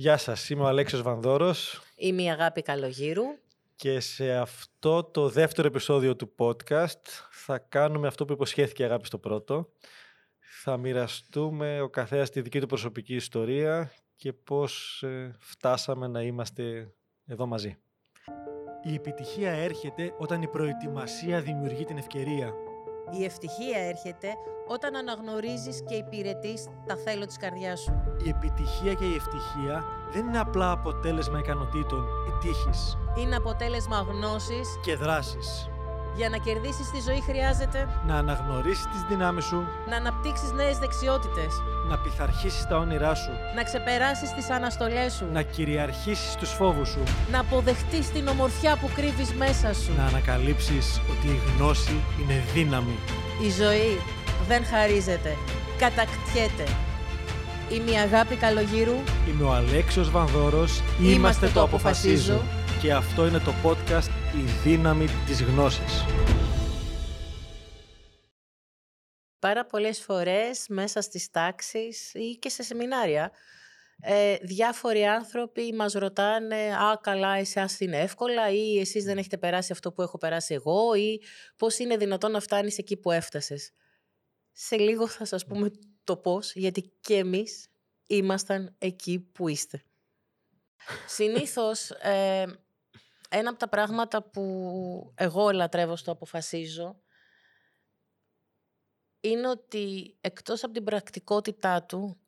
Γεια σας, είμαι ο Αλέξιος Βανδόρος. Είμαι η Αγάπη Καλογύρου. Και σε αυτό το δεύτερο επεισόδιο του podcast θα κάνουμε αυτό που υποσχέθηκε η Αγάπη στο πρώτο. Θα μοιραστούμε ο καθένας τη δική του προσωπική ιστορία και πώς ε, φτάσαμε να είμαστε εδώ μαζί. Η επιτυχία έρχεται όταν η προετοιμασία δημιουργεί την ευκαιρία. Η ευτυχία έρχεται όταν αναγνωρίζεις και υπηρετείς τα θέλω της καρδιάς σου. Η επιτυχία και η ευτυχία δεν είναι απλά αποτέλεσμα ικανοτήτων ή τύχης. Είναι αποτέλεσμα γνώσης Και δράσεις. για να κερδίσεις τη ζωή χρειάζεται Να αναγνωρίσεις τις δυνάμεις σου, να αναπτύξεις νέες δεξιότητες, να πειθαρχήσεις τα όνειρά σου, να ξεπεράσεις τις αναστολές σου, να κυριαρχήσεις τους φόβους σου, να αποδεχτείς την ομορφιά που κρύβεις μέσα σου. να ανακαλύψεις ότι η γνώση είναι δύναμη. Η ζωή δεν χαρίζεται, κατακτιέται. Είμαι η Αγάπη Καλογύρου. Είμαι ο Αλέξιος Βανδόρος, Είμαστε το Αποφασίζω. και αυτό είναι το podcast «Η δύναμη της γνώσης». Πάρα πολλές φορές μέσα στις τάξεις ή και σε σεμινάρια ε, διάφοροι άνθρωποι μας ρωτάνε «Α, καλά, εσάς είναι εύκολα» ή «Εσείς δεν έχετε περάσει αυτό που έχω περάσει εγώ» ή «Πώς είναι δυνατόν να φτάνεις εκεί που έφτασες». Σε λίγο θα σας πούμε το πώς, γιατί και εμείς ήμασταν εκεί που είστε. Συνήθως, ε, ένα από τα πράγματα που εγώ λατρεύω στο αποφασίζω είναι ότι εκτός από την πρακτικότητά του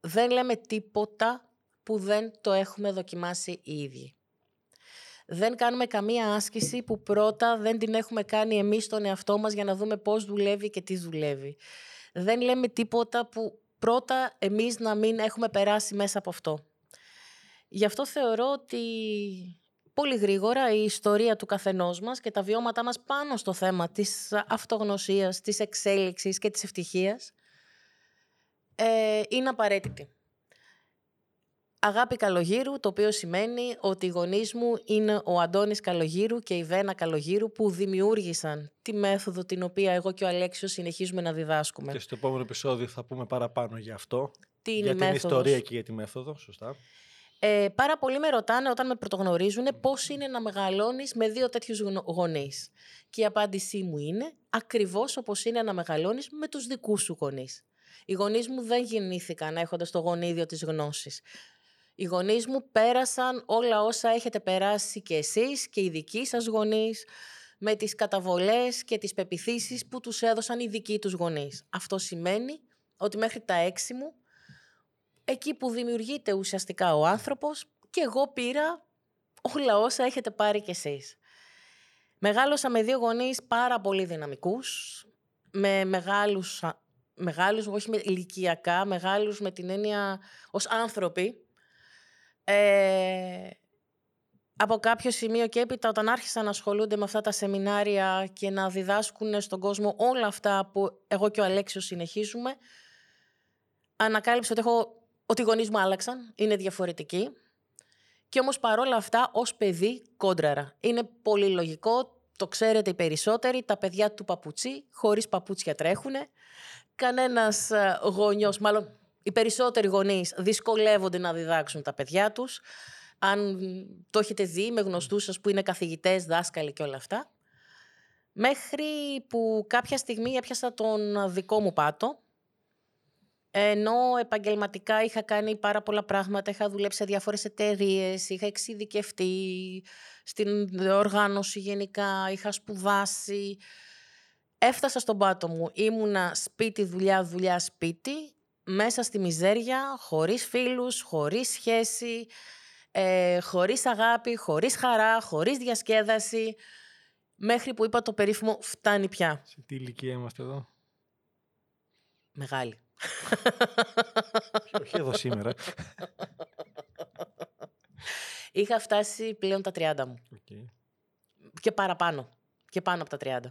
δεν λέμε τίποτα που δεν το έχουμε δοκιμάσει οι ίδιοι. Δεν κάνουμε καμία άσκηση που πρώτα δεν την έχουμε κάνει εμείς στον εαυτό μας για να δούμε πώς δουλεύει και τι δουλεύει. Δεν λέμε τίποτα που πρώτα εμείς να μην έχουμε περάσει μέσα από αυτό. Γι' αυτό θεωρώ ότι πολύ γρήγορα η ιστορία του καθενός μας και τα βιώματά μας πάνω στο θέμα της αυτογνωσίας, της εξέλιξης και της ευτυχίας ε, είναι απαραίτητη. Αγάπη Καλογύρου, το οποίο σημαίνει ότι οι γονείς μου είναι ο Αντώνης Καλογύρου και η Βένα Καλογύρου που δημιούργησαν τη μέθοδο την οποία εγώ και ο Αλέξιος συνεχίζουμε να διδάσκουμε. Και στο επόμενο επεισόδιο θα πούμε παραπάνω για αυτό. Τι είναι για η την μέθοδος; ιστορία και για τη μέθοδο, σωστά. Ε, πάρα πολλοί με ρωτάνε όταν με πρωτογνωρίζουν πώς είναι να μεγαλώνεις με δύο τέτοιους γνω- γονείς. Και η απάντησή μου είναι ακριβώς όπως είναι να μεγαλώνεις με τους δικούς σου γονείς. Οι γονείς μου δεν γεννήθηκαν έχοντας το γονίδιο της γνώσης. Οι γονείς μου πέρασαν όλα όσα έχετε περάσει και εσείς και οι δικοί σας γονείς με τις καταβολές και τις πεπιθήσεις που τους έδωσαν οι δικοί τους γονείς. Αυτό σημαίνει ότι μέχρι τα έξι μου εκεί που δημιουργείται ουσιαστικά ο άνθρωπος και εγώ πήρα όλα όσα έχετε πάρει κι εσείς. Μεγάλωσα με δύο γονείς πάρα πολύ δυναμικούς, με μεγάλους, α- μεγάλους όχι με ηλικιακά, μεγάλους με την έννοια ως άνθρωποι. Ε, από κάποιο σημείο και έπειτα όταν άρχισαν να ασχολούνται με αυτά τα σεμινάρια και να διδάσκουν στον κόσμο όλα αυτά που εγώ και ο Αλέξιος συνεχίζουμε, ανακάλυψα ότι, έχω, ότι οι γονείς μου άλλαξαν, είναι διαφορετικοί. Και όμως παρόλα αυτά, ως παιδί, κόντραρα. Είναι πολύ λογικό, το ξέρετε οι περισσότεροι, τα παιδιά του παπουτσί, χωρίς παπούτσια τρέχουνε. Κανένας ε, γονιός, μάλλον οι περισσότεροι γονείς δυσκολεύονται να διδάξουν τα παιδιά τους. Αν το έχετε δει με γνωστούς σας που είναι καθηγητές, δάσκαλοι και όλα αυτά. Μέχρι που κάποια στιγμή έπιασα τον δικό μου πάτο, ενώ επαγγελματικά είχα κάνει πάρα πολλά πράγματα, είχα δουλέψει σε διάφορες εταιρείες, είχα εξειδικευτεί στην οργάνωση γενικά, είχα σπουδάσει. Έφτασα στον πάτο μου, ήμουνα σπίτι, δουλειά, δουλειά, σπίτι, μέσα στη μιζέρια, χωρίς φίλους, χωρίς σχέση, ε, χωρίς αγάπη, χωρίς χαρά, χωρίς διασκέδαση, μέχρι που είπα το περίφημο «φτάνει πια». Σε τι ηλικία είμαστε εδώ; Μεγάλη. Όχι εδώ σήμερα. Είχα φτάσει πλέον τα 30 μου. Οκ. Και παραπάνω. Και πάνω από τα 30.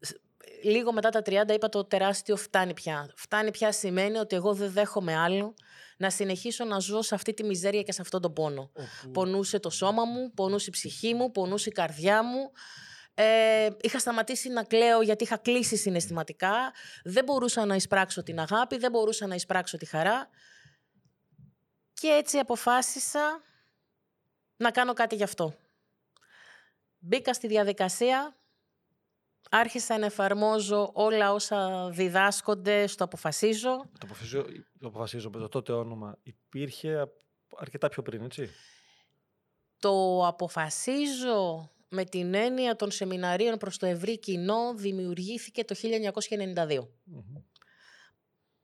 Σ- Λίγο μετά τα 30 είπα το τεράστιο φτάνει πια. Φτάνει πια σημαίνει ότι εγώ δεν δέχομαι άλλο να συνεχίσω να ζω σε αυτή τη μιζέρια και σε αυτόν τον πόνο. Όπου- Πονούσε το σώμα μου, πονούσε η ψυχή μου, πονούσε η καρδιά μου. Ε, είχα σταματήσει να κλαίω γιατί είχα κλείσει συναισθηματικά. Δεν μπορούσα να εισπράξω την αγάπη, δεν μπορούσα να εισπράξω τη χαρά. Και έτσι αποφάσισα να κάνω κάτι γι' αυτό. Μπήκα στη διαδικασία, άρχισα να εφαρμόζω όλα όσα διδάσκονται στο αποφασίζω. Το αποφασίζω, το αποφασίζω με το τότε όνομα υπήρχε αρκετά πιο πριν, έτσι; Το αποφασίζω με την έννοια των σεμιναρίων προς το ευρύ κοινό δημιουργήθηκε το 1992.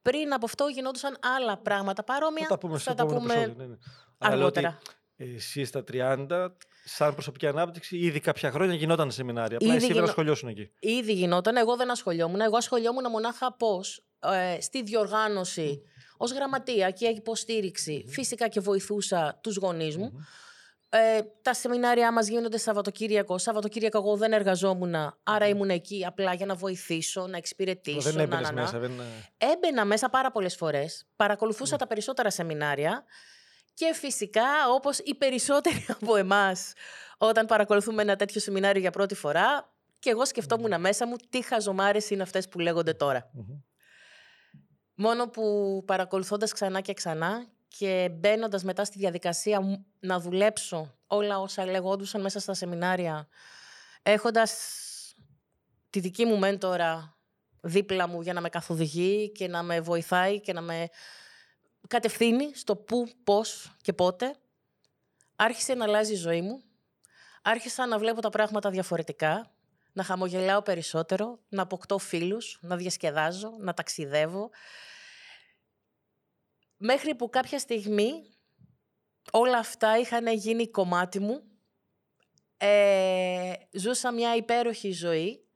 Πριν από αυτό γινόντουσαν άλλα πράγματα παρόμοια. Θα τα πούμε, θα τα πούμε ναι, ναι. αργότερα. Εσύ στα 30, σαν προσωπική ανάπτυξη, ήδη κάποια χρόνια γινόταν σεμινάρια. Απλά εσύ δεν ασχολιώσουν εκεί. Ήδη γινόταν, εγώ δεν ασχολιόμουν. Εγώ ασχολιόμουν μονάχα πώς ε, στη διοργάνωση mm. ως γραμματεία και υποστήριξη. Φυσικά και βοηθούσα τους γονείς μου. Ε, τα σεμινάρια μας γίνονται Σαββατοκύριακο. Σαββατοκύριακο εγώ δεν εργαζόμουν, άρα ήμουν εκεί απλά για να βοηθήσω, να εξυπηρετήσω. Δεν να, να, μέσα. Δεν... Έμπαινα μέσα πάρα πολλές φορές. Παρακολουθούσα τα περισσότερα σεμινάρια. Και φυσικά, όπως οι περισσότεροι από εμάς, όταν παρακολουθούμε ένα τέτοιο σεμινάριο για πρώτη φορά, και εγώ σκεφτόμουν μέσα μου τι χαζομάρες είναι αυτές που λέγονται Μόνο που παρακολουθώντας ξανά και ξανά και μπαίνοντας μετά στη διαδικασία να δουλέψω όλα όσα λέγοντουσαν μέσα στα σεμινάρια, έχοντας τη δική μου μέντορα δίπλα μου για να με καθοδηγεί και να με βοηθάει και να με κατευθύνει στο πού, πώς και πότε, άρχισε να αλλάζει η ζωή μου. Άρχισα να βλέπω τα πράγματα διαφορετικά, να χαμογελάω περισσότερο, να αποκτώ φίλους, να διασκεδάζω, να ταξιδεύω, Μέχρι που κάποια στιγμή όλα αυτά είχαν γίνει κομμάτι μου. Ε, ζούσα μια υπέροχη ζωή.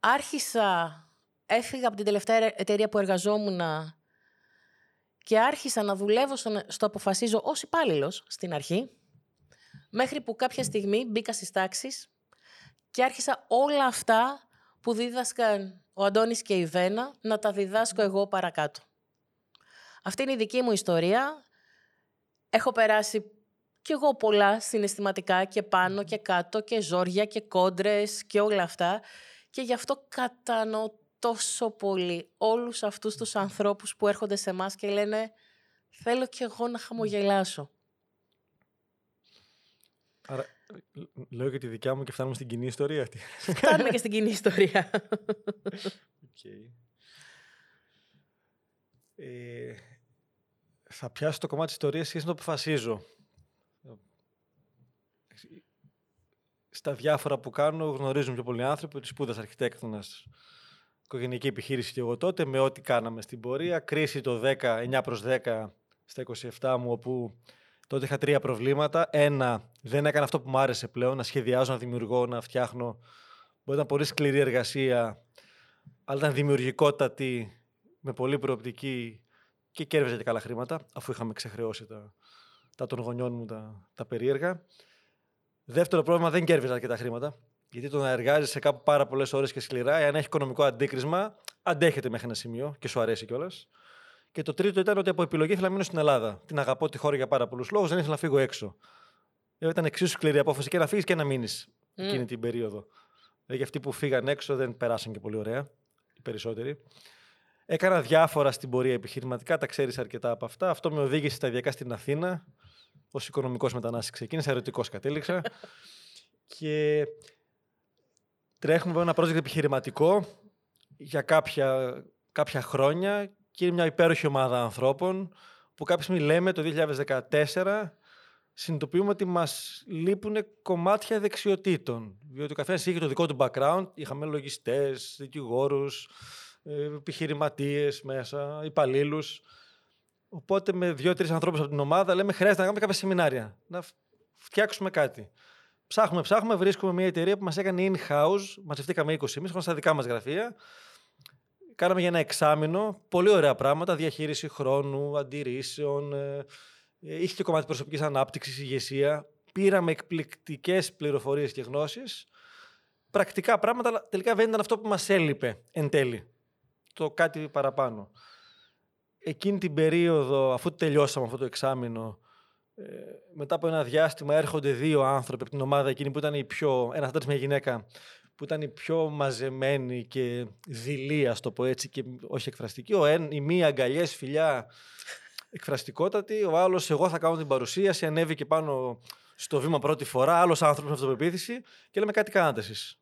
Άρχισα, έφυγα από την τελευταία εταιρεία που εργαζόμουν και άρχισα να δουλεύω στο, αποφασίζω ως υπάλληλος στην αρχή. Μέχρι που κάποια στιγμή μπήκα στις τάξεις και άρχισα όλα αυτά που δίδασκαν ο Αντώνης και η Βένα να τα διδάσκω εγώ παρακάτω. Αυτή είναι η δική μου ιστορία. Έχω περάσει κι εγώ πολλά συναισθηματικά και πάνω και κάτω και ζόρια και κόντρες και όλα αυτά. Και γι' αυτό κατανοώ τόσο πολύ όλους αυτούς τους ανθρώπους που έρχονται σε εμάς και λένε θέλω κι εγώ να χαμογελάσω. Άρα, λέω και τη δικιά μου και φτάνουμε στην κοινή ιστορία. Φτάνουμε και στην κοινή ιστορία. Okay. Ε, θα πιάσω το κομμάτι της ιστορίας και να το αποφασίζω. Στα διάφορα που κάνω γνωρίζουν πιο πολλοί άνθρωποι ότι σπούδασα αρχιτέκτονας οικογενειακή επιχείρηση και εγώ τότε με ό,τι κάναμε στην πορεία. Κρίση το 10, 9 προς 10 στα 27 μου όπου τότε είχα τρία προβλήματα. Ένα, δεν έκανα αυτό που μου άρεσε πλέον, να σχεδιάζω, να δημιουργώ, να φτιάχνω. Μπορεί να ήταν πολύ σκληρή εργασία, αλλά ήταν δημιουργικότατη, με πολύ προοπτική και κέρδιζα και καλά χρήματα, αφού είχαμε ξεχρεώσει τα, τα των γονιών μου τα, τα περίεργα. Δεύτερο πρόβλημα, δεν κέρδιζα αρκετά χρήματα. Γιατί το να εργάζεσαι κάπου πάρα πολλές ώρες και σκληρά, εάν έχει οικονομικό αντίκρισμα, αντέχεται μέχρι ένα σημείο και σου αρέσει κιόλας. Και το τρίτο ήταν ότι από επιλογή ήθελα να μείνω στην Ελλάδα. Την αγαπώ τη χώρα για πάρα πολλούς λόγους, δεν ήθελα να φύγω έξω. Ε, ήταν εξίσου σκληρή απόφαση και να φύγεις και να μείνεις mm. εκείνη την περίοδο. Δηλαδή αυτοί που φύγαν έξω δεν περάσαν και πολύ ωραία, οι περισσότεροι. Έκανα διάφορα στην πορεία επιχειρηματικά, τα ξέρεις αρκετά από αυτά. Αυτό με οδήγησε σταδιακά στην Αθήνα. Ω οικονομικός μετανάστης ξεκίνησα, ερωτικός κατέληξα. και τρέχουμε ένα project επιχειρηματικό για κάποια, κάποια χρόνια και είναι μια υπέροχη ομάδα ανθρώπων που κάποια στιγμή λέμε το 2014 συνειδητοποιούμε ότι μας λείπουν κομμάτια δεξιοτήτων. Διότι ο καθένας είχε το δικό του background. Είχαμε λογιστές, δικηγόρους, ε, επιχειρηματίες μέσα, υπαλλήλους. Οπότε με δύο-τρεις ανθρώπους από την ομάδα λέμε: Χρειάζεται να κάνουμε κάποια σεμινάρια. Να φτιάξουμε κάτι. Ψάχνουμε, ψάχνουμε, βρίσκουμε μια εταιρεία που μας έκανε in-house. Μαζευτήκαμε 20 εμείς, στα δικά μας γραφεία. Κάναμε για ένα εξάμεινο πολύ ωραία πράγματα. Διαχείριση χρόνου, αντιρρήσεων. Ε, ε, είχε και κομμάτι προσωπικής ανάπτυξης, ηγεσία. Πήραμε εκπληκτικές πληροφορίες και γνώσεις. Πρακτικά πράγματα, αλλά τελικά δεν ήταν αυτό που μας έλειπε εν τέλει το κάτι παραπάνω. Εκείνη την περίοδο, αφού τελειώσαμε αυτό το εξάμεινο, ε, μετά από ένα διάστημα έρχονται δύο άνθρωποι από την ομάδα εκείνη που ήταν η πιο, ένας άντρας μια γυναίκα, που ήταν η πιο μαζεμένη και δειλή, ας το πω έτσι, και όχι εκφραστική. Ο, η μία αγκαλιές, φιλιά, εκφραστικότατη. Ο άλλος, εγώ θα κάνω την παρουσίαση, ανέβηκε πάνω στο βήμα πρώτη φορά, άλλος άνθρωπος με αυτοπεποίθηση και λέμε κάτι κάνατε εσείς.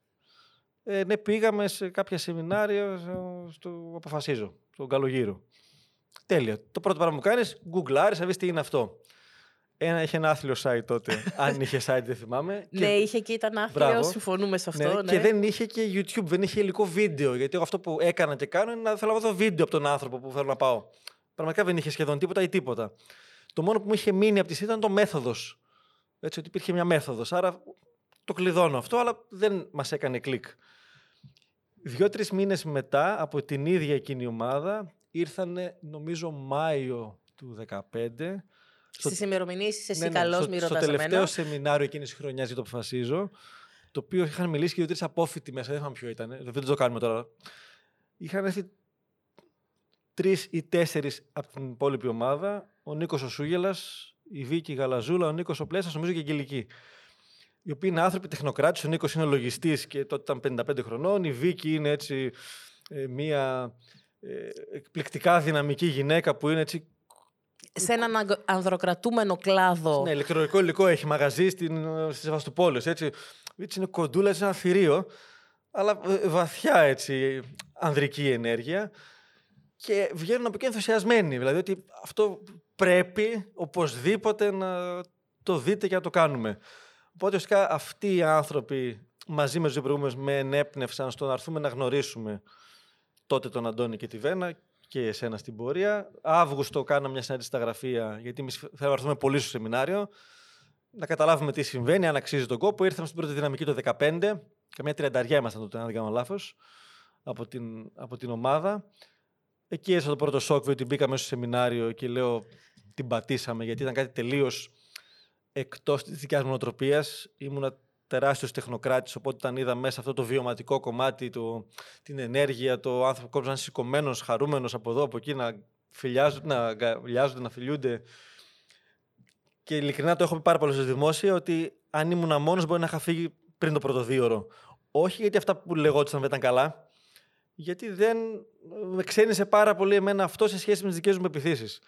Ε, ναι, πήγαμε σε κάποια σεμινάρια στο Αποφασίζω, στον Καλογύρο. Τέλεια. Το πρώτο πράγμα που κάνεις, γκουγκλάρεις, να δεις τι είναι αυτό. Ένα, είχε ένα άθλιο site τότε. αν είχε site, δεν θυμάμαι. ναι, είχε και ήταν άθλιο, συμφωνούμε σε αυτό. Ναι, ναι. Και δεν είχε και YouTube, δεν είχε υλικό βίντεο. Γιατί εγώ αυτό που έκανα και κάνω είναι να θέλω να δω βίντεο από τον άνθρωπο που θέλω να πάω. Πραγματικά δεν είχε σχεδόν τίποτα ή τίποτα. Το μόνο που μου είχε μείνει από τη ήταν το μέθοδος. Έτσι, ότι υπήρχε μια μέθοδος. Άρα το κλειδώνω αυτό, αλλά δεν μας έκανε κλικ. Δύο-τρει μήνες μετά από την ίδια εκείνη ομάδα ήρθαν, νομίζω, Μάιο του 2015. Στις ημερομηνίες είσαι εσύ ναι, ναι, καλός, μη Στο τελευταίο σεμινάριο εκείνης τη χρονιάς για το αποφασίζω, το οποίο είχαν μιλήσει και δύο-τρεις απόφοιτοι μέσα, δεν θυμάμαι ποιο ήταν, δεν το κάνουμε τώρα. Είχαν έρθει τρεις ή τέσσερις από την υπόλοιπη ομάδα. Ο Νίκος ο Σούγελας, η Βίκη Γαλαζούλα, ο Νίκος ο Πλέσσα, νομίζω και η Αγγελική. Οι οποίοι είναι άνθρωποι τεχνοκράτες. Ο Νίκος είναι λογιστής και τότε ήταν 55 χρονών. Η Βίκη είναι έτσι ε, μία ε, εκπληκτικά δυναμική γυναίκα που είναι έτσι σε έναν ανδροκρατούμενο κλάδο. Ναι, ηλεκτρονικό υλικό έχει μαγαζί στην, στη Σεβαστοπόλης. Έτσι. έτσι είναι κοντούλα, έτσι ένα θηρίο, αλλά ε, βαθιά έτσι ανδρική ενέργεια και βγαίνουν από εκεί ενθουσιασμένοι. Δηλαδή ότι αυτό πρέπει οπωσδήποτε να το δείτε και να το κάνουμε. Οπότε ουσιαστικά αυτοί οι άνθρωποι μαζί με τους προηγούμενου με ενέπνευσαν στο να έρθουμε να γνωρίσουμε τότε τον Αντώνη και τη Βένα και εσένα στην πορεία. Αύγουστο κάναμε μια συνάντηση στα γραφεία, γιατί εμείς θέλουμε να έρθουμε πολύ στο σεμινάριο. Να καταλάβουμε τι συμβαίνει, αν αξίζει τον κόπο. Ήρθαμε στην πρώτη δυναμική το 2015. Καμιά τριανταριά ήμασταν τότε, αν δεν κάνω λάθος, από την, από την ομάδα. Εκεί έζησα το πρώτο σοκ, διότι μπήκαμε στο σεμινάριο και λέω την πατήσαμε, γιατί ήταν κάτι τελείως εκτός της δικιάς μου νοοτροπίας. Ήμουνα τεράστιος τεχνοκράτης. Οπότε, όταν είδα μέσα αυτό το βιωματικό κομμάτι, το, την ενέργεια, το άνθρωπο να είναι σηκωμένος, χαρούμενος από εδώ, από εκεί, να φιλιάζονται, να αγκαλιάζονται, να φιλιούνται. Και ειλικρινά το έχω πει πάρα πολύ στο δημόσια ότι αν ήμουν μόνος, μπορεί να είχα φύγει πριν το πρώτο δίωρο. Όχι γιατί αυτά που λεγόταν δεν ήταν καλά, γιατί δεν με ξένησε πάρα πολύ εμένα αυτό σε σχέση με τις δικές μου επιθέσεις.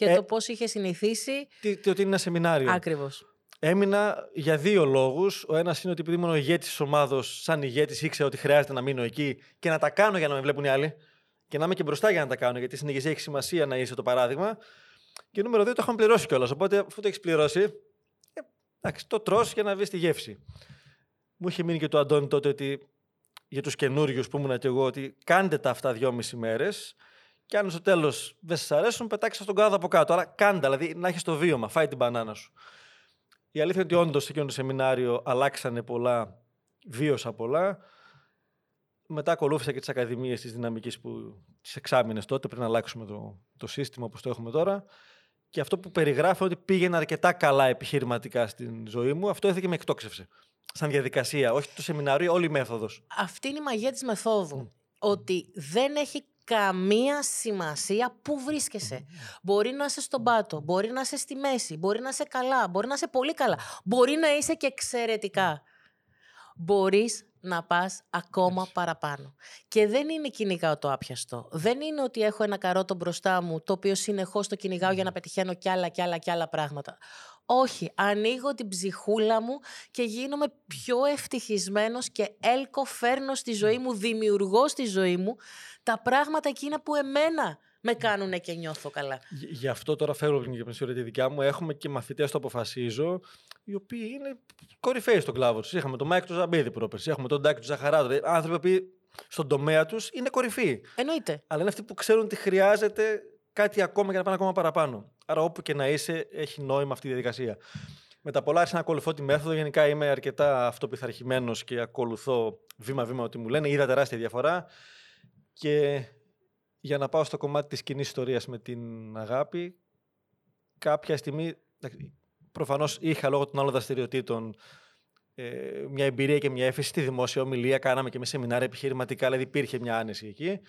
Και ε, το πώς είχε συνηθίσει. Τι, ότι είναι ένα σεμινάριο. Ακριβώς. Έμεινα για δύο λόγους. Ο ένας είναι ότι επειδή ήμουν ο ηγέτης της ομάδα, σαν ηγέτης ήξερα ότι χρειάζεται να μείνω εκεί και να τα κάνω για να με βλέπουν οι άλλοι. Και να είμαι και μπροστά για να τα κάνω, γιατί στην ηγεσία έχει σημασία να είσαι το παράδειγμα. Και νούμερο δύο το είχαμε πληρώσει κιόλας. Οπότε, αφού το έχεις πληρώσει, ε, εντάξει, το τρώ για να βρεις τη γεύση. Μου είχε μείνει και το Αντώνη τότε ότι για τους καινούριους που ήμουν και εγώ, ότι κάντε τα αυτά δυόμιση μέρες. Και αν στο τέλος δεν σας αρέσουν, πετάξτε τον κάδο από κάτω. Αλλά κάντε, δηλαδή να έχεις το βίωμα, φάει την μπανάνα σου. Η αλήθεια είναι ότι όντως σε εκείνο το σεμινάριο αλλάξανε πολλά, βίωσα πολλά. Μετά ακολούθησα και τις ακαδημίες της δυναμικής που τις εξάμεινε τότε, πριν αλλάξουμε το, το σύστημα όπως το έχουμε τώρα. Και αυτό που περιγράφω ότι πήγαινε αρκετά καλά επιχειρηματικά στην ζωή μου, αυτό έθηκε και με εκτόξευσε. Σαν διαδικασία, όχι το σεμινάριο, όλη η μέθοδος. Αυτή είναι η μαγεία της μεθόδου. Ότι δεν έχει καμία σημασία πού βρίσκεσαι. Μπορεί να είσαι στον πάτο, μπορεί να είσαι στη μέση, μπορεί να είσαι καλά, μπορεί να είσαι πολύ καλά, μπορεί να είσαι και εξαιρετικά. Μπορείς να πας ακόμα παραπάνω. Και δεν είναι κυνηγάω το άπιαστο. Δεν είναι ότι έχω ένα καρότο μπροστά μου, το οποίο συνεχώς το κυνηγάω για να πετυχαίνω κι άλλα κι άλλα κι άλλα πράγματα. Όχι, ανοίγω την ψυχούλα μου και γίνομαι πιο ευτυχισμένος και έλκο φέρνω στη ζωή μου, δημιουργώ στη ζωή μου τα πράγματα εκείνα που εμένα με κάνουν και νιώθω καλά. Γι' αυτό τώρα φέρω την και τη δικιά μου. Έχουμε και μαθητές, το αποφασίζω, οι οποίοι είναι κορυφαίοι στον κλάδο τους. Είχαμε τον Μάικ τον Ζαμπίδη πρόπερση, έχουμε τον Ντάκη του Ζαχαράδο. Άνθρωποι που στον τομέα τους είναι κορυφή. Εννοείται. Αλλά είναι αυτοί που ξέρουν ότι χρειάζεται κάτι ακόμα για να πάνε ακόμα παραπάνω. Άρα, όπου και να είσαι, έχει νόημα αυτή η διαδικασία. Με τα πολλά άρχισα να ακολουθώ τη μέθοδο. Γενικά είμαι αρκετά αυτοπιθαρχημένος και ακολουθώ βήμα-βήμα ό,τι μου λένε. Είδα τεράστια διαφορά. Και για να πάω στο κομμάτι της κοινής ιστορίας με την αγάπη, κάποια στιγμή, προφανώς είχα λόγω των άλλων δραστηριοτήτων ε, μια εμπειρία και μια έφεση στη δημόσια ομιλία, κάναμε και με σεμινάρια επιχειρηματικά, δηλαδή υπήρχε μια άνεση εκεί.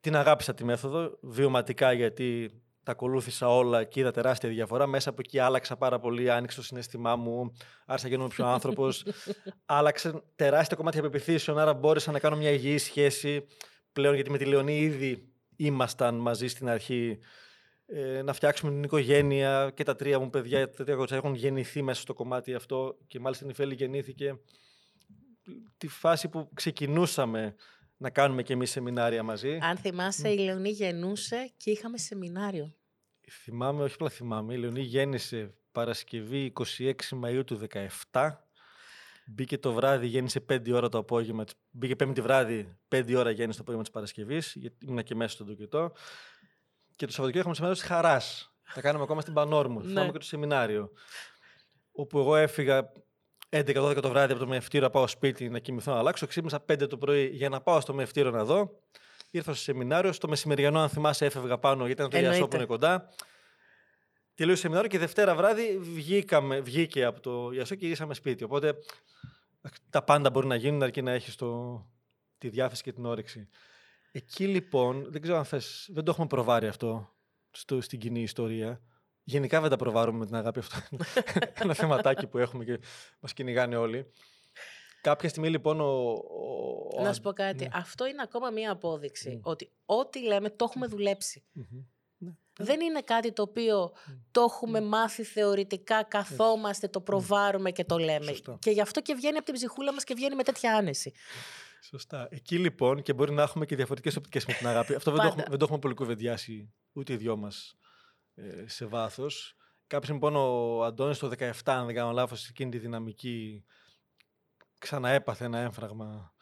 Την αγάπησα τη μέθοδο, βιωματικά γιατί τα ακολούθησα όλα και είδα τεράστια διαφορά. Μέσα από εκεί άλλαξα πάρα πολύ, άνοιξε το συνέστημά μου, άρχισα να γίνομαι πιο άνθρωπος. Άλλαξε τεράστια κομμάτια πεπιθήσεων, άρα μπόρεσα να κάνω μια υγιή σχέση πλέον, γιατί με τη Λεωνή ήδη ήμασταν μαζί στην αρχή ε, να φτιάξουμε την οικογένεια και τα τρία μου παιδιά, τα τρία κορίτσια έχουν γεννηθεί μέσα στο κομμάτι αυτό και μάλιστα η Νιφέλη γεννήθηκε τη φάση που ξεκινούσαμε να κάνουμε και εμείς σεμινάρια μαζί. Αν θυμάσαι, η Λεωνή γεννούσε και είχαμε σεμινάριο. Θυμάμαι, όχι απλά θυμάμαι, η Λεωνή γέννησε Παρασκευή 26 Μαΐου του 17. Μπήκε το βράδυ, γέννησε 5 ώρα το απόγευμα. Μπήκε πέμπτη βράδυ, 5 ώρα γέννησε το απόγευμα της Παρασκευής, γιατί ήμουν και μέσα στον τοκετό. Και το Σαββατοκύριακο είχαμε σεμινάριο της Χαράς. Τα κάναμε ακόμα στην Πανόρμου. Ναι. Θυμάμαι και το σεμινάριο. Όπου εγώ έφυγα 11-12 το βράδυ από το μευτήριο να πάω σπίτι να κοιμηθώ να αλλάξω. Ξύπνησα 5 το πρωί για να πάω στο μευτήριο να δω. Ήρθα στο σεμινάριο. Στο μεσημεριανό, αν θυμάσαι, έφευγα πάνω γιατί ήταν το Ιασό που είναι κοντά. Τελείωσε το σεμινάριο και Δευτέρα βράδυ βγήκαμε, βγήκε από το Ιασό και γυρίσαμε σπίτι. Οπότε τα πάντα μπορεί να γίνουν αρκεί να έχεις τη διάθεση και την όρεξη. Εκεί λοιπόν, δεν ξέρω αν θες, δεν το έχουμε προβάρει αυτό στο, στην κοινή ιστορία. Γενικά δεν τα προβάρουμε με την αγάπη αυτό. Ένα θεματάκι που έχουμε και μας κυνηγάνε όλοι. Κάποια στιγμή λοιπόν ο. ο να σου πω κάτι. Ναι. Αυτό είναι ακόμα μία απόδειξη. Ότι ό,τι λέμε το έχουμε δουλέψει. Ναι. Δεν είναι κάτι το οποίο το έχουμε μάθει θεωρητικά, καθόμαστε, το προβάρουμε και το λέμε. Και γι' αυτό και βγαίνει από την ψυχούλα μας και βγαίνει με τέτοια άνεση. Σωστά. Εκεί λοιπόν και μπορεί να έχουμε και διαφορετικές οπτικές με την αγάπη. Αυτό δεν το, έχουμε, δεν το έχουμε πολύ κουβεντιάσει ούτε οι δυο μας ε, σε βάθος. Κάποιος λοιπόν ο Αντώνης το 17, αν δεν κάνω λάθος, εκείνη τη δυναμική ξαναέπαθε ένα έμφραγμα.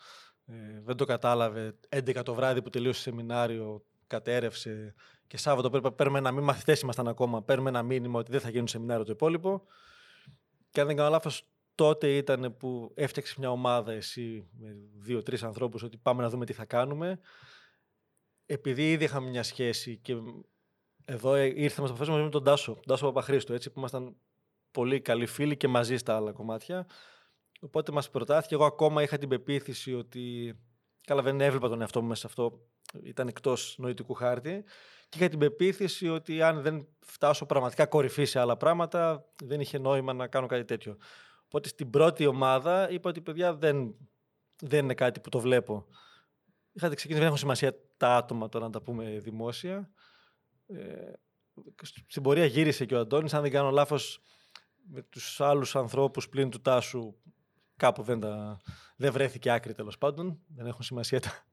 Ε, δεν το κατάλαβε. 11 το βράδυ που τελείωσε το σεμινάριο, κατέρευσε. Και Σάββατο πρέπει, παίρνουμε ένα μήνυμα, μαθητέ ήμασταν ακόμα. Παίρνουμε ένα μήνυμα ότι δεν θα γίνουν σεμινάριο το υπόλοιπο. Και αν δεν κάνω λάθος, τότε ήταν που έφτιαξες μια ομάδα εσύ με δύο-τρεις ανθρώπους ότι πάμε να δούμε τι θα κάνουμε. Επειδή ήδη είχαμε μια σχέση και εδώ ε, ήρθαμε στο μαζί με τον Τάσο, τον Τάσο Παπαχρήστο, έτσι, που ήμασταν πολύ καλοί φίλοι και μαζί στα άλλα κομμάτια. Οπότε μας προτάθηκε. Εγώ ακόμα είχα την πεποίθηση ότι. Καλά, δεν έβλεπα τον εαυτό μου μέσα σε αυτό. Ήταν εκτός νοητικού χάρτη. Και είχα την πεποίθηση ότι αν δεν φτάσω πραγματικά κορυφή σε άλλα πράγματα, δεν είχε νόημα να κάνω κάτι τέτοιο. Οπότε στην πρώτη ομάδα είπα ότι παιδιά δεν, δεν είναι κάτι που το βλέπω. Είχατε ξεκινήσει, δεν έχουν σημασία τα άτομα τώρα να τα πούμε δημόσια. Ε, στην πορεία γύρισε και ο Αντώνης, αν δεν κάνω λάθος, με τους άλλους ανθρώπους πλην του Τάσου κάπου δεν, τα, δεν βρέθηκε άκρη τέλος πάντων. Δεν έχουν σημασία τα,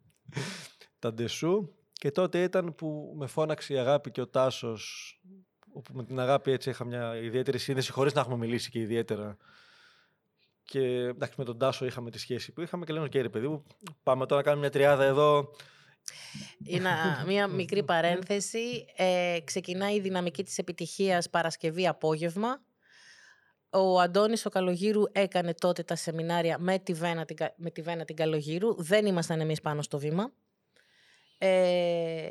τα ντεσού. Και τότε ήταν που με φώναξε η αγάπη και ο Τάσος, όπου με την αγάπη έτσι είχα μια ιδιαίτερη σύνδεση, χωρίς να έχουμε μιλήσει και ιδιαίτερα. Και εντάξει, με τον Τάσο είχαμε τη σχέση που είχαμε και λένε: OK, ρε παιδί μου, πάμε τώρα να κάνουμε μια τριάδα εδώ. Είναι μια μικρή παρένθεση. Ε, ξεκινάει η δυναμική της επιτυχίας Παρασκευή απόγευμα. Ο Αντώνης ο Καλογύρου έκανε τότε τα σεμινάρια με τη Βένα την, με τη Βένα την Καλογύρου. Δεν ήμασταν εμείς πάνω στο βήμα. Ε,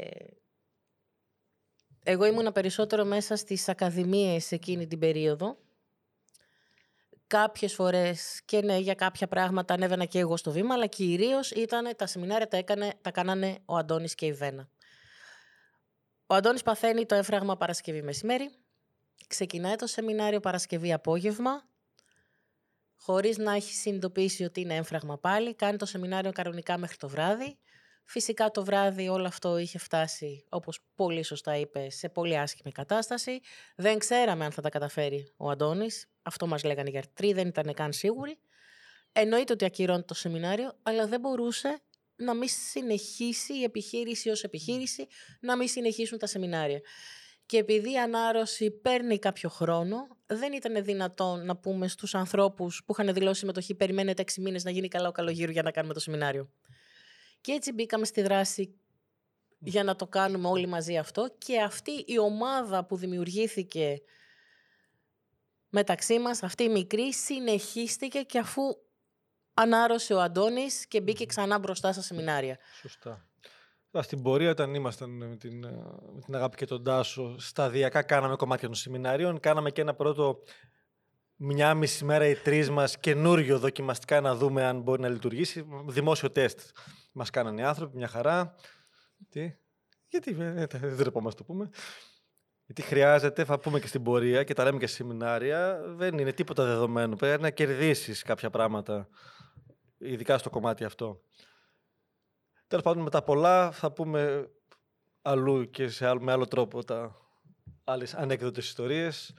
εγώ ήμουνα περισσότερο μέσα στις ακαδημίες εκείνη την περίοδο Κάποιες φορές και ναι, για κάποια πράγματα ανέβαινα και εγώ στο βήμα, αλλά κυρίως ήταν τα σεμινάρια τα, έκανε, τα κάνανε ο Αντώνης και η Βένα. Ο Αντώνης παθαίνει το έφραγμα Παρασκευή μεσημέρι, ξεκινάει το σεμινάριο Παρασκευή απόγευμα, χωρίς να έχει συνειδητοποιήσει ότι είναι έμφραγμα πάλι, κάνει το σεμινάριο κανονικά μέχρι το βράδυ. Φυσικά το βράδυ όλο αυτό είχε φτάσει, όπως πολύ σωστά είπε, σε πολύ άσχημη κατάσταση. Δεν ξέραμε αν θα τα καταφέρει ο Αντώνης. Αυτό μας λέγανε οι γιατροί, δεν ήταν καν σίγουροι. Εννοείται ότι ακυρώνει το σεμινάριο, αλλά δεν μπορούσε να μην συνεχίσει η επιχείρηση ως επιχείρηση, να μην συνεχίσουν τα σεμινάρια. Και επειδή η ανάρρωση παίρνει κάποιο χρόνο, δεν ήταν δυνατόν να πούμε στους ανθρώπους που είχαν δηλώσει συμμετοχή περιμένετε 6 μήνες να γίνει καλά ο καλογύρου για να κάνουμε το σεμινάριο. Και έτσι μπήκαμε στη δράση για να το κάνουμε όλοι μαζί αυτό και αυτή η ομάδα που δημιουργήθηκε μεταξύ μας, αυτή η μικρή, συνεχίστηκε και αφού ανάρρωσε ο Αντώνης και μπήκε ξανά μπροστά στα σεμινάρια. Σωστά. Στην πορεία, όταν ήμασταν με την, με την αγάπη και τον Τάσο, σταδιακά κάναμε κομμάτια των σεμινάριων. Κάναμε και ένα πρώτο μια μισή μέρα οι τρεις μας καινούριο δοκιμαστικά να δούμε αν μπορεί να λειτουργήσει. Δημόσιο τεστ. Μας κάνανε οι άνθρωποι, μια χαρά. Τι, γιατί ε, δεν τρεπόμαστε το πούμε. Γιατί χρειάζεται, θα πούμε και στην πορεία και τα λέμε και σε σεμινάρια, δεν είναι τίποτα δεδομένο. Πρέπει να κερδίσεις κάποια πράγματα, ειδικά στο κομμάτι αυτό. Τέλος πάντων, με τα πολλά θα πούμε αλλού και σε άλλο, με άλλο τρόπο τα, άλλες ανέκδοτες ιστορίες.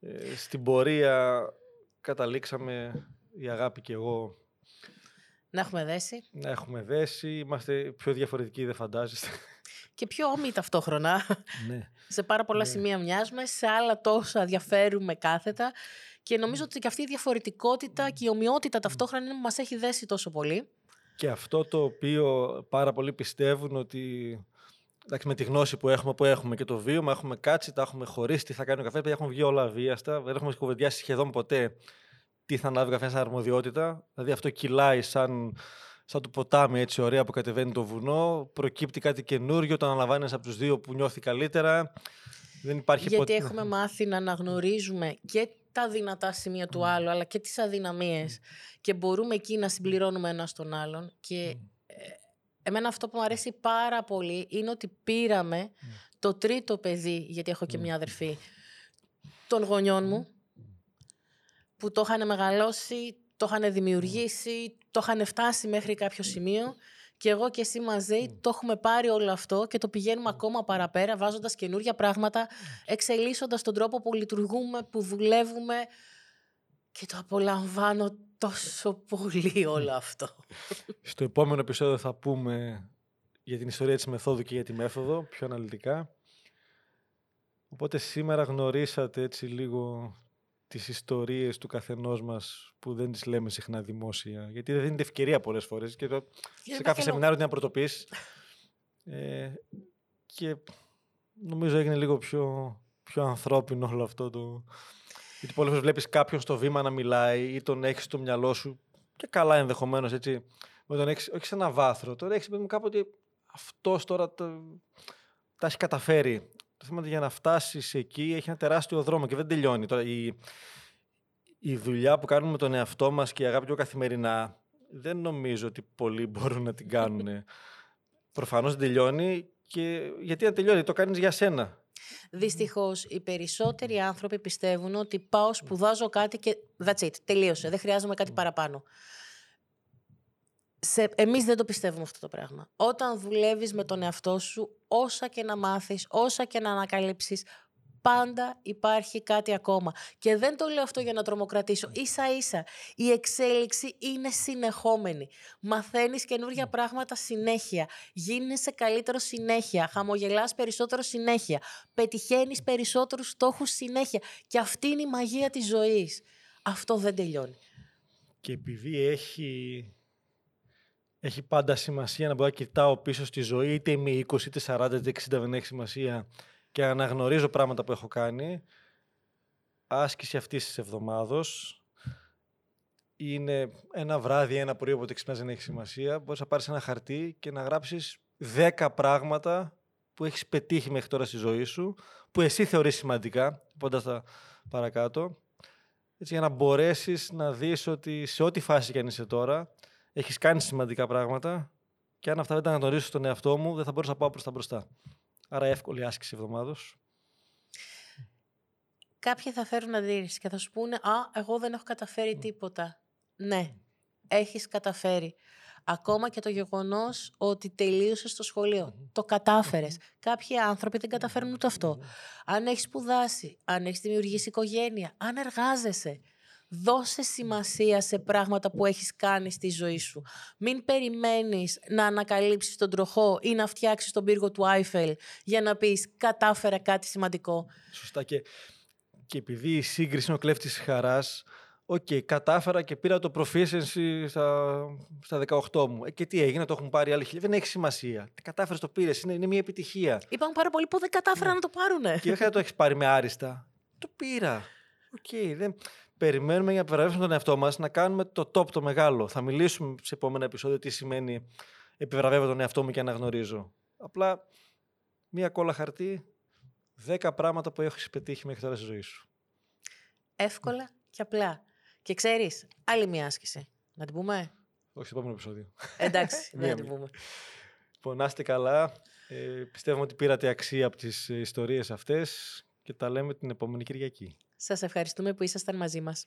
Ε, στην πορεία καταλήξαμε η αγάπη και εγώ Να έχουμε δέσει. να έχουμε δέσει. Είμαστε πιο διαφορετικοί, δεν φαντάζεστε. Και πιο όμοιοι ταυτόχρονα. ναι. σε πάρα πολλά Ναι. σημεία μοιάζουμε, σε άλλα τόσα διαφέρουμε κάθετα. Και νομίζω ότι και αυτή η διαφορετικότητα και η ομοιότητα ταυτόχρονα είναι που μας έχει δέσει τόσο πολύ. Και αυτό το οποίο πάρα πολλοί πιστεύουν ότι εντάξει, με τη γνώση που έχουμε, που έχουμε και το βίωμα, έχουμε κάτσει, τα έχουμε χωρίσει, τι θα κάνει ο καφέ, παιδιά, έχουμε βγει όλα αβίαστα, δεν έχουμε κουβεντιάσει σχεδόν ποτέ τι θα ανάβει ο καφέ σαν αρμοδιότητα. Δηλαδή αυτό κυλάει σαν, σαν το ποτάμι έτσι ωραία που κατεβαίνει το βουνό, προκύπτει κάτι καινούριο, το αναλαμβάνεις από τους δύο που νιώθει καλύτερα. Δεν υπάρχει Γιατί ποτέ. έχουμε μάθει να αναγνωρίζουμε και τα δυνατά σημεία του άλλου, αλλά και τις αδυναμίες. Και μπορούμε εκεί να συμπληρώνουμε ένα τον άλλον. Και ε, εμένα αυτό που μου αρέσει πάρα πολύ είναι ότι πήραμε το τρίτο παιδί, γιατί έχω και μια αδερφή, των γονιών μου, που το είχαν μεγαλώσει, το είχαν δημιουργήσει, το είχαν φτάσει μέχρι κάποιο σημείο και εγώ και εσύ μαζί το έχουμε πάρει όλο αυτό και το πηγαίνουμε ακόμα παραπέρα βάζοντας καινούργια πράγματα, εξελίσσοντας τον τρόπο που λειτουργούμε, που δουλεύουμε και το απολαμβάνω τόσο πολύ όλο αυτό. Στο επόμενο επεισόδιο θα πούμε για την ιστορία της μεθόδου και για τη μέθοδο, πιο αναλυτικά. Οπότε σήμερα γνωρίσατε έτσι λίγο τις ιστορίες του καθενός μας που δεν τις λέμε συχνά δημόσια. Γιατί δεν δίνεται ευκαιρία πολλές φορές και το, σε Γιατί κάθε θέλω- σεμινάριο την να πρωτοποιείς. Ε, και νομίζω έγινε λίγο πιο, πιο ανθρώπινο όλο αυτό το... Γιατί πολλές φορές βλέπεις κάποιον στο βήμα να μιλάει ή τον έχεις στο μυαλό σου και καλά ενδεχομένως έτσι με τον έχεις, όχι σε ένα βάθρο, τώρα έχεις παιδί μου κάποτε αυτός τώρα το, τα έχει καταφέρει. Το θέμα είναι ότι για να φτάσεις εκεί έχει ένα τεράστιο δρόμο και δεν τελειώνει. Τώρα, η, η δουλειά που κάνουμε με τον εαυτό μας και η αγάπη του καθημερινά δεν νομίζω ότι πολλοί μπορούν να την κάνουν. Προφανώς δεν τελειώνει και γιατί να τελειώνει, το κάνεις για σένα. Δυστυχώς, οι περισσότεροι άνθρωποι πιστεύουν ότι πάω, σπουδάζω κάτι και that's it, τελείωσε, δεν χρειάζομαι κάτι παραπάνω. Σε, εμείς δεν το πιστεύουμε αυτό το πράγμα. Όταν δουλεύεις με τον εαυτό σου, όσα και να μάθεις, όσα και να ανακαλύψεις, πάντα υπάρχει κάτι ακόμα. Και δεν το λέω αυτό για να τρομοκρατήσω. Ίσα ίσα, η εξέλιξη είναι συνεχόμενη. Μαθαίνεις καινούργια πράγματα συνέχεια. Γίνεσαι καλύτερο συνέχεια. Χαμογελάς περισσότερο συνέχεια. Πετυχαίνεις περισσότερους στόχους συνέχεια. Και αυτή είναι η μαγεία της ζωής. Αυτό δεν τελειώνει. Και επειδή έχει, έχει πάντα σημασία να μπορώ να κοιτάω πίσω στη ζωή, είτε είμαι 20, είτε 40, είτε 60, δεν έχει σημασία, και να αναγνωρίζω πράγματα που έχω κάνει, άσκηση αυτής της εβδομάδος είναι ένα βράδυ, ένα πρωί, όποτε ξυπνάς δεν έχει σημασία, μπορείς να πάρεις ένα χαρτί και να γράψεις 10 πράγματα που έχεις πετύχει μέχρι τώρα στη ζωή σου, που εσύ θεωρείς σημαντικά, πόντα τα παρακάτω, έτσι, για να μπορέσεις να δεις ότι σε ό,τι φάση κι αν είσαι τώρα, έχεις κάνει σημαντικά πράγματα και αν αυτά δεν τα αναγνωρίσω στον εαυτό μου, δεν θα μπορούσα να πάω προς τα μπροστά. Άρα εύκολη άσκηση εβδομάδος. Κάποιοι θα φέρουν αντίρρηση και θα σου πούνε «Α, εγώ δεν έχω καταφέρει τίποτα». Ναι, έχεις καταφέρει. Ακόμα και το γεγονός ότι τελείωσε στο σχολείο. Το κατάφερες. Κάποιοι άνθρωποι δεν καταφέρνουν ούτε αυτό. Αν έχεις σπουδάσει, αν έχεις δημιουργήσει οικογένεια, αν εργάζεσαι, δώσε σημασία σε πράγματα που έχεις κάνει στη ζωή σου. Μην περιμένεις να ανακαλύψεις τον τροχό ή να φτιάξεις τον πύργο του Άιφελ για να πεις «κατάφερα κάτι σημαντικό». Σωστά και, και επειδή η σύγκριση είναι ο κλέφτης της χαράς, Οκ, κατάφερα και πήρα το proficiency στα, στα 18 μου. Ε, και τι έγινε, το έχουν πάρει άλλοι χιλιάδες. Δεν έχει σημασία. Τι κατάφερες, το πήρες. Είναι, είναι μια επιτυχία. Υπάρχουν πάρα πολλοί που δεν κατάφεραν να το πάρουνε. Και δεν χρειάζεται να το έχεις πάρει με άριστα. Το πήρα. Οκ, δεν... Περιμένουμε για να επιβραβεύσουμε τον εαυτό μας να κάνουμε το top, το μεγάλο. Θα μιλήσουμε σε επόμενα επεισόδια τι σημαίνει επιβραβεύω τον εαυτό μου και αναγνωρίζω. Απλά μία κόλλα χαρτί, 10 πράγματα που έχεις πετύχει μέχρι τώρα στη ζωή σου. Εύκολα και απλά. Και ξέρεις, άλλη μια άσκηση. Να την πούμε; Όχι στο επόμενο επεισόδιο. Εντάξει, δεν Μία, θα την μία. πούμε. Λοιπόν, να είστε καλά. Ε, πιστεύουμε ότι πήρατε αξία από τις ε, ιστορίες αυτές και τα λέμε την επόμενη Κυριακή. Σας ευχαριστούμε που ήσασταν μαζί μας.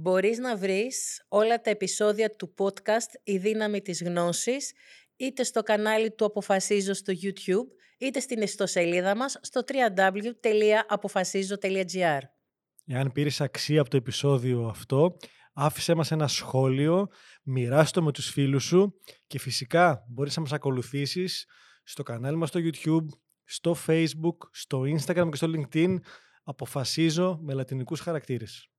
Μπορείς να βρεις όλα τα επεισόδια του podcast «Η δύναμη της γνώσης» είτε στο κανάλι του Αποφασίζω στο YouTube, είτε στην ιστοσελίδα μας στο www.apofasizo.gr. Εάν πήρες αξία από το επεισόδιο αυτό, άφησέ μας ένα σχόλιο, μοιράστο με τους φίλους σου και φυσικά μπορείς να μας ακολουθήσεις στο κανάλι μας στο YouTube, στο Facebook, στο Instagram και στο LinkedIn. Αποφασίζω με λατινικούς χαρακτήρες.